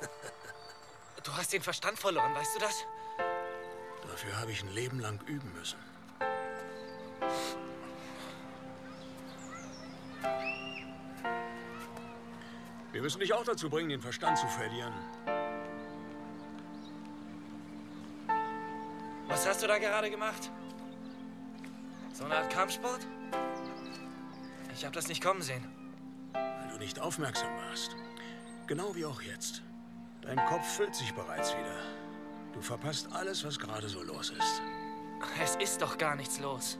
Du hast den Verstand verloren, weißt du das? Dafür habe ich ein Leben lang üben müssen. Wir müssen dich auch dazu bringen, den Verstand zu verlieren. Was hast du da gerade gemacht? So eine Art Kampfsport? Ich habe das nicht kommen sehen. Weil du nicht aufmerksam warst. Genau wie auch jetzt. Dein Kopf füllt sich bereits wieder. Du verpasst alles, was gerade so los ist. Es ist doch gar nichts los.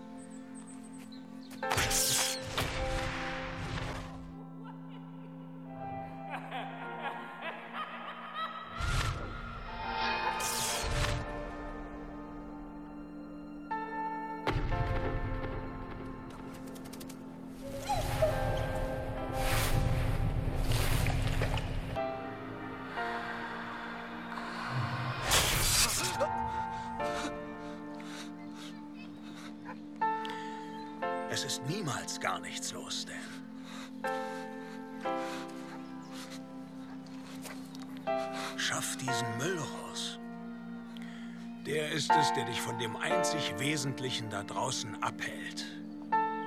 Wesentlichen da draußen abhält.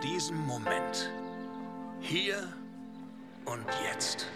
Diesem Moment. Hier und jetzt.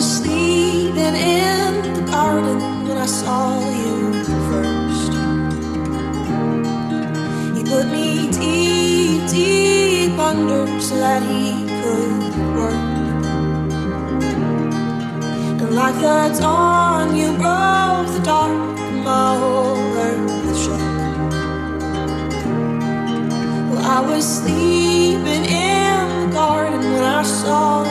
Sleeping in the garden when I saw you first. He put me deep, deep under so that he could work. And like the dawn, you broke the dark, and my whole earth shook. Well, I was sleeping in the garden when I saw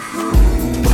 Música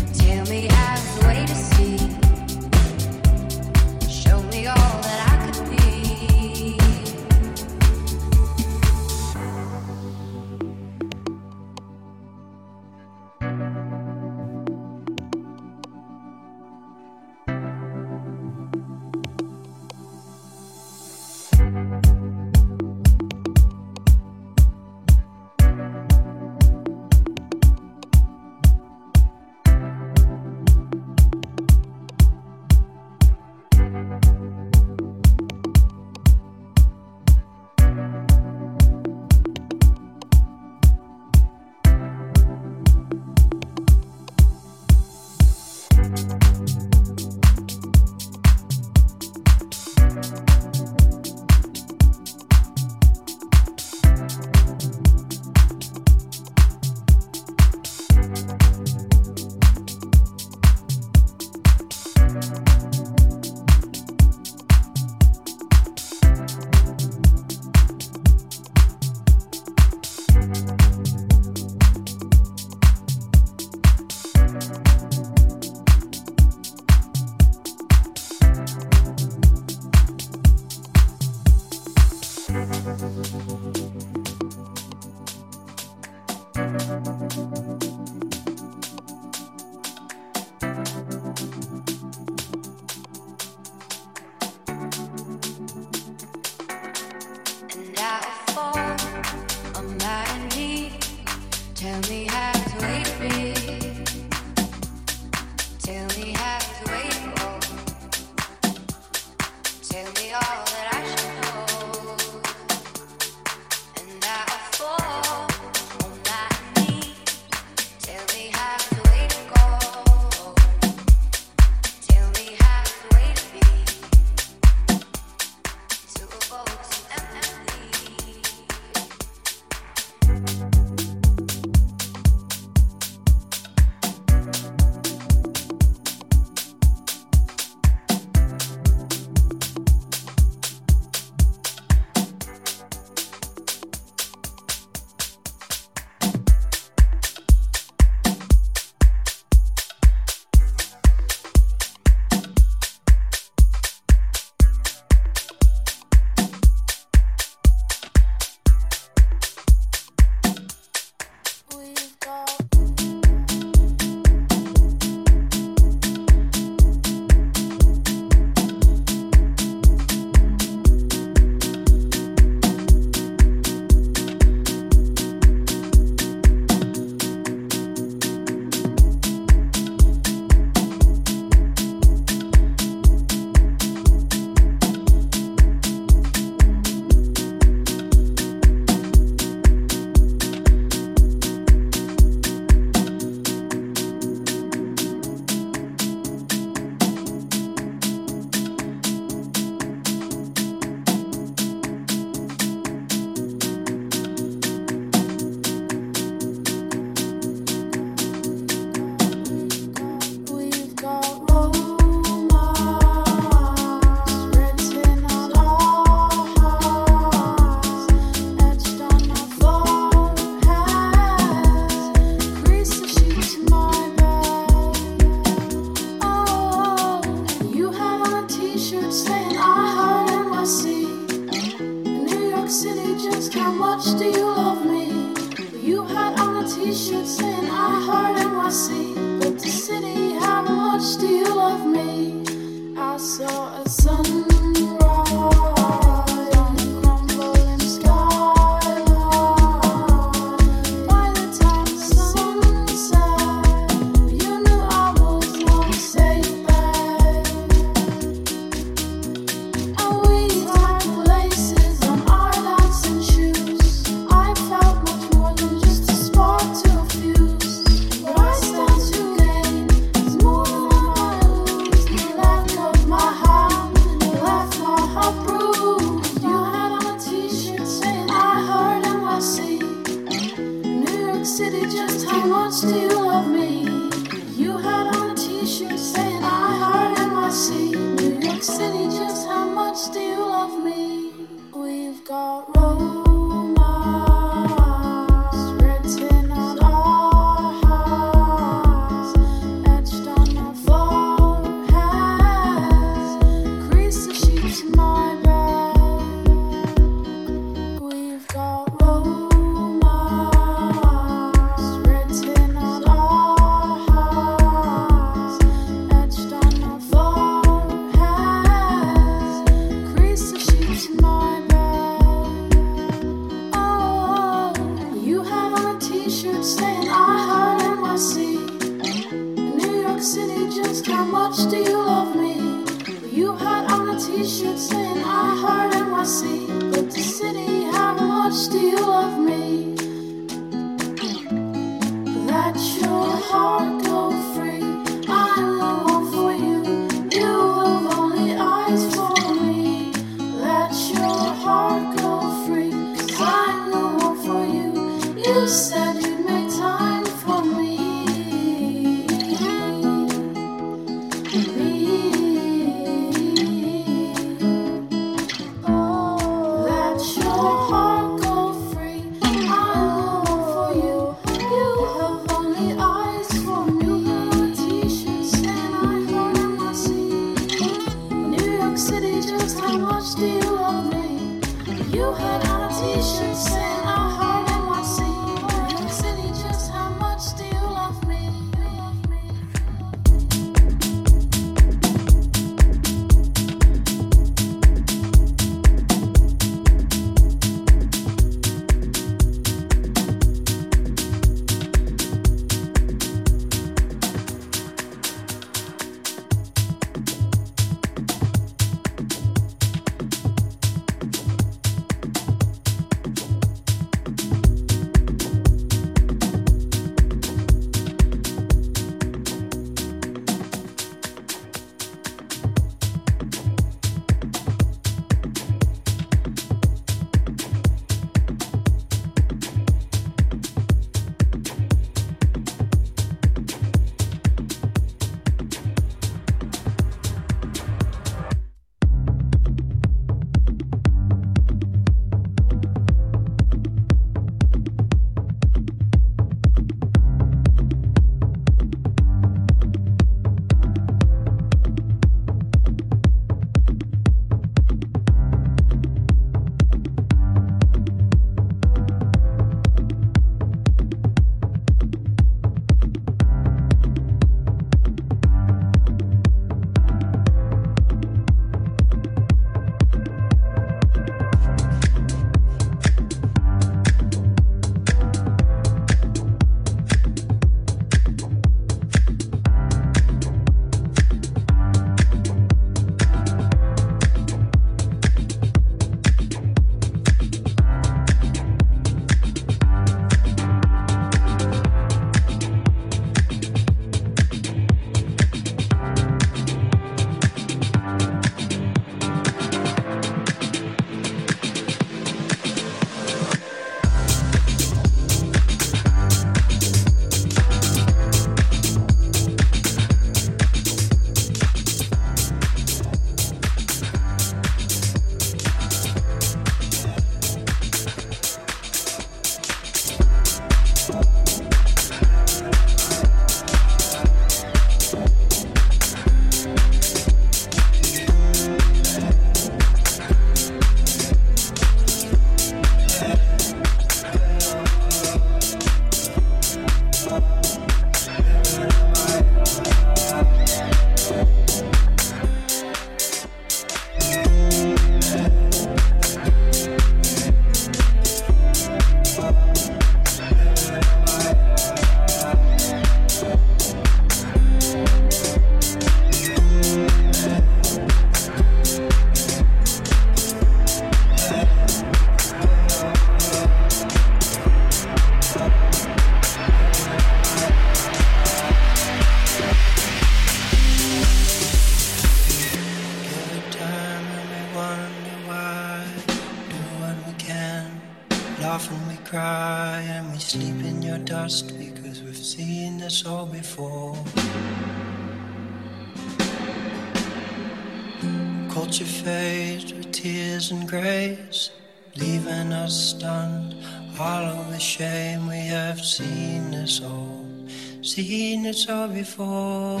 all before.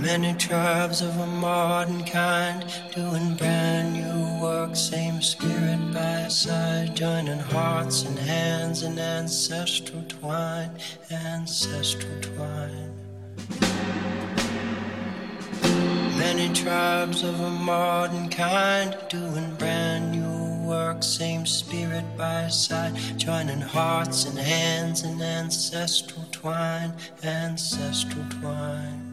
Many tribes of a modern kind doing brand new work, same spirit by side, joining hearts and hands in ancestral twine, ancestral twine. Many tribes of a modern kind doing brand work, same spirit by side, joining hearts and hands in ancestral twine, ancestral twine.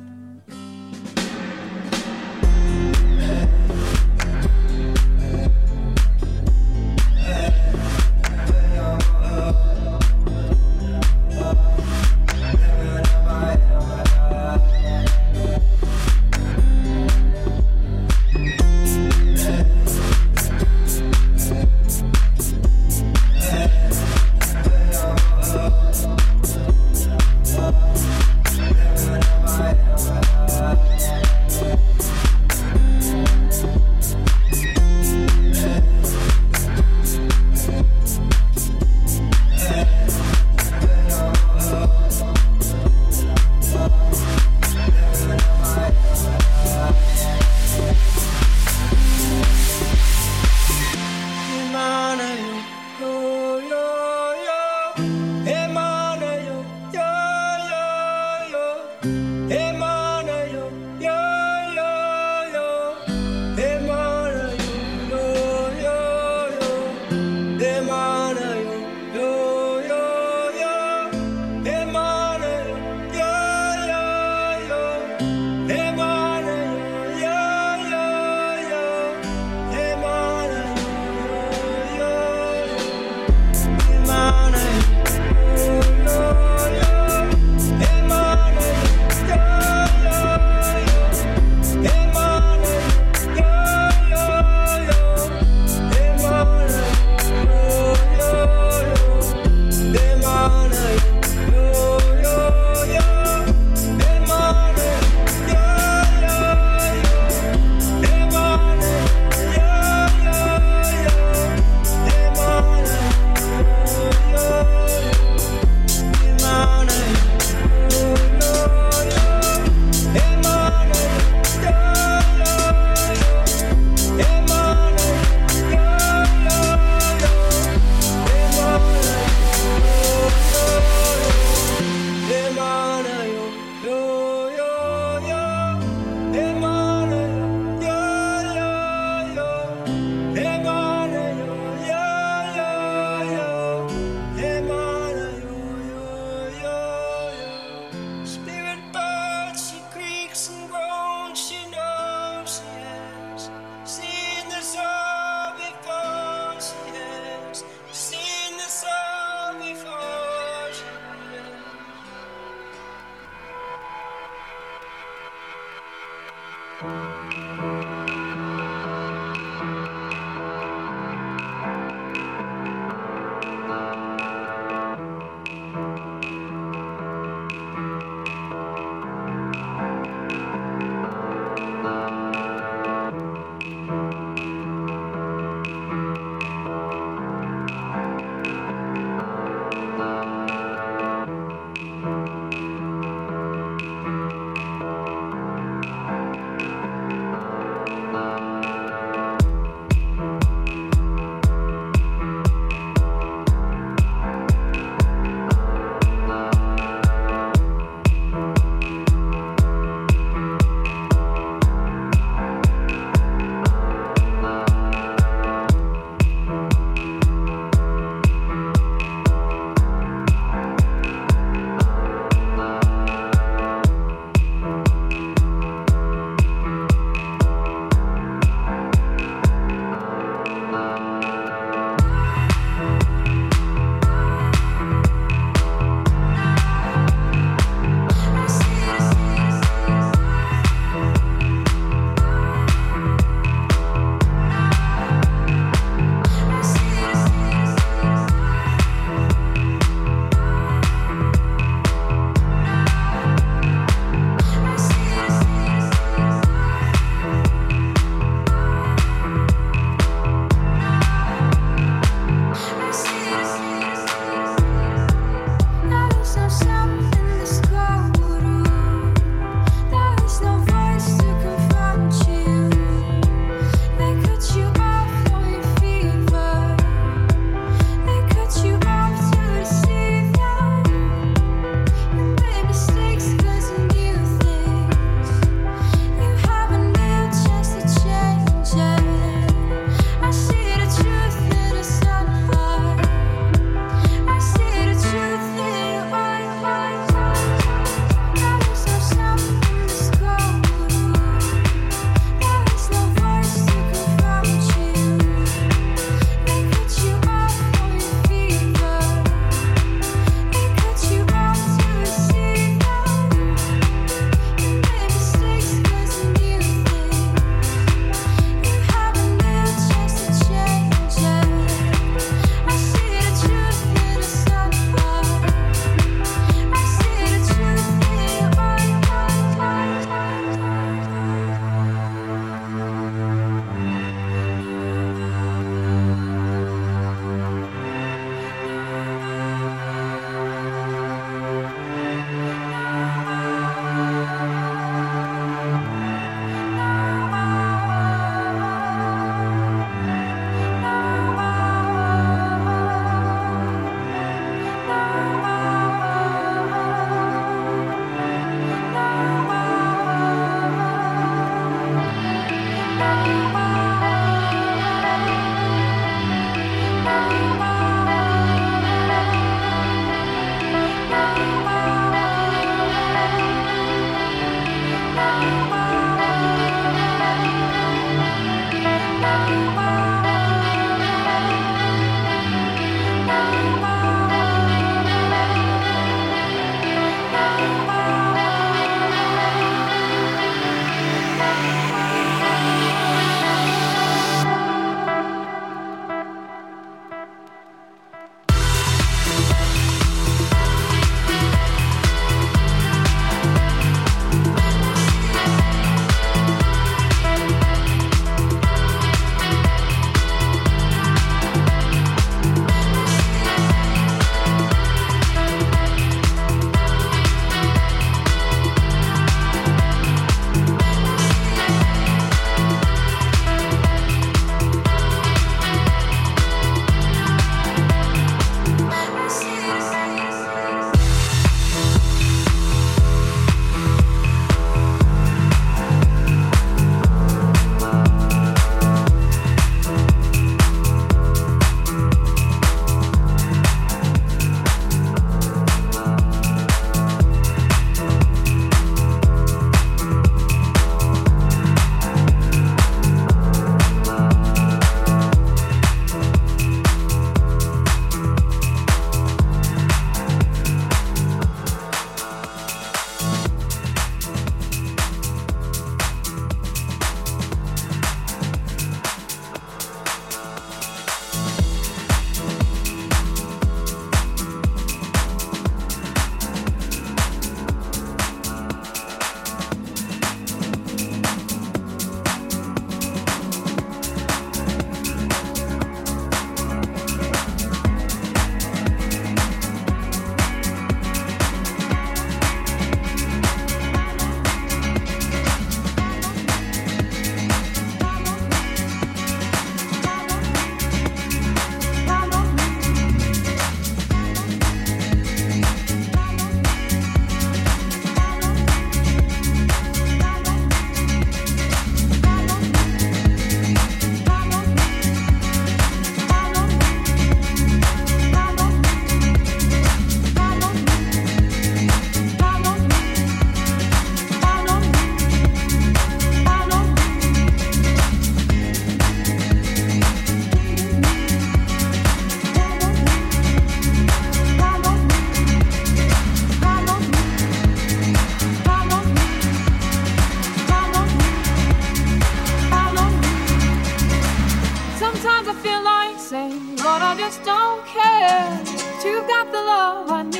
I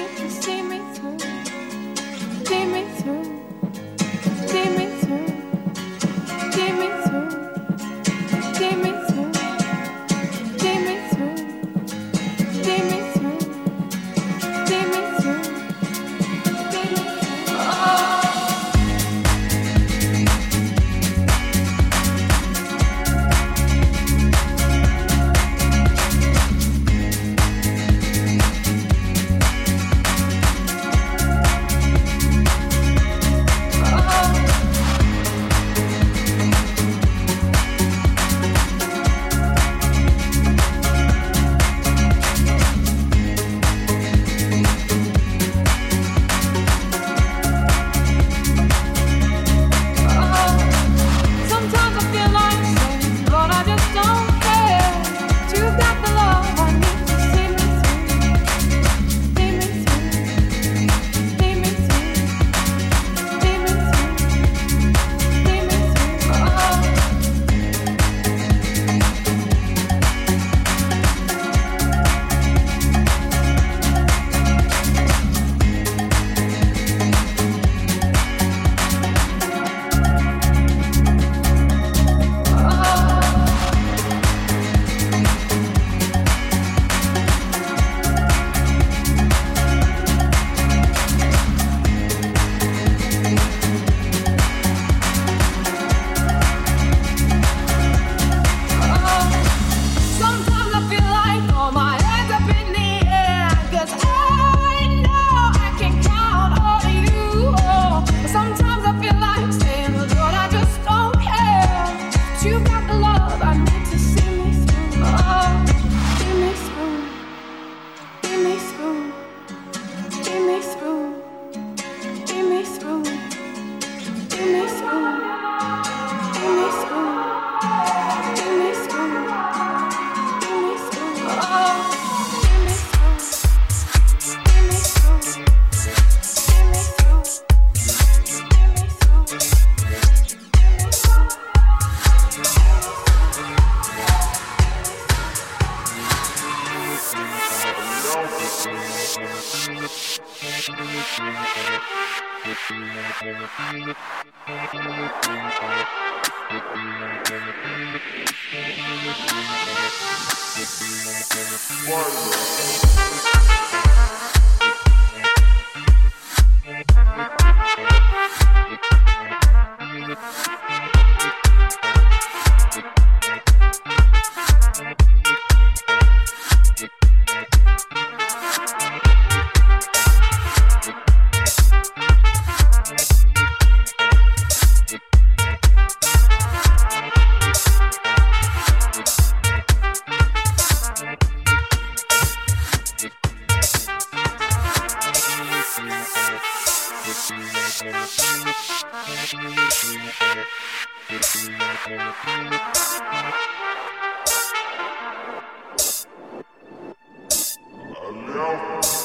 now